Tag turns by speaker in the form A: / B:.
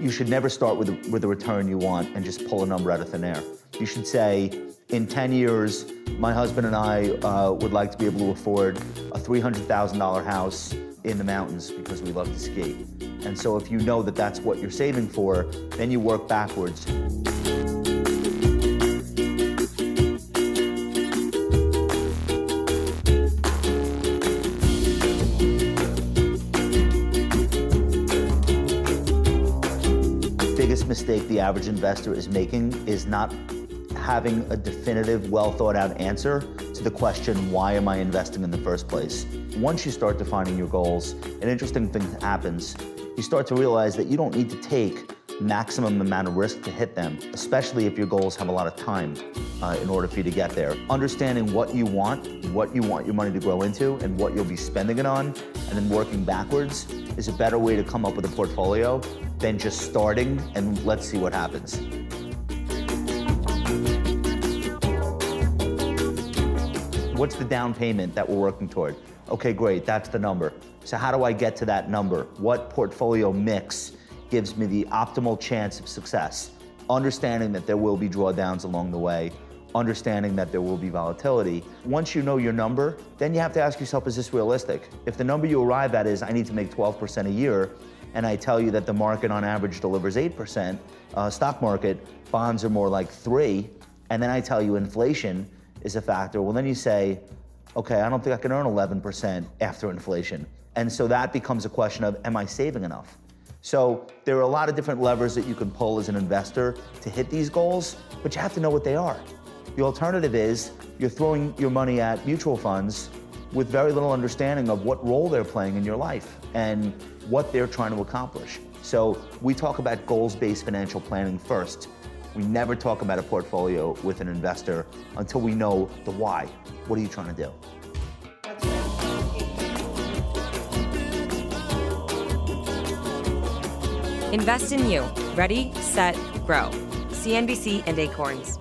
A: you should never start with a, with a return you want and just pull a number out of thin air. You should say, in 10 years, my husband and I uh, would like to be able to afford a $300,000 house in the mountains because we love to ski. And so if you know that that's what you're saving for, then you work backwards. Mistake the average investor is making is not having a definitive, well thought out answer to the question, why am I investing in the first place? Once you start defining your goals, an interesting thing happens. You start to realize that you don't need to take maximum amount of risk to hit them, especially if your goals have a lot of time uh, in order for you to get there. Understanding what you want, what you want your money to grow into, and what you'll be spending it on, and then working backwards is a better way to come up with a portfolio than just starting and let's see what happens. What's the down payment that we're working toward? Okay, great, that's the number. So how do I get to that number? What portfolio mix gives me the optimal chance of success? Understanding that there will be drawdowns along the way, understanding that there will be volatility. Once you know your number, then you have to ask yourself, is this realistic? If the number you arrive at is, I need to make 12% a year, and I tell you that the market on average delivers 8%, uh, stock market, bonds are more like three, and then I tell you inflation is a factor, well then you say, okay, I don't think I can earn 11% after inflation. And so that becomes a question of, am I saving enough? So there are a lot of different levers that you can pull as an investor to hit these goals, but you have to know what they are. The alternative is you're throwing your money at mutual funds with very little understanding of what role they're playing in your life and what they're trying to accomplish. So we talk about goals-based financial planning first. We never talk about a portfolio with an investor until we know the why. What are you trying to do?
B: Invest in you. Ready, set, grow. CNBC and Acorns.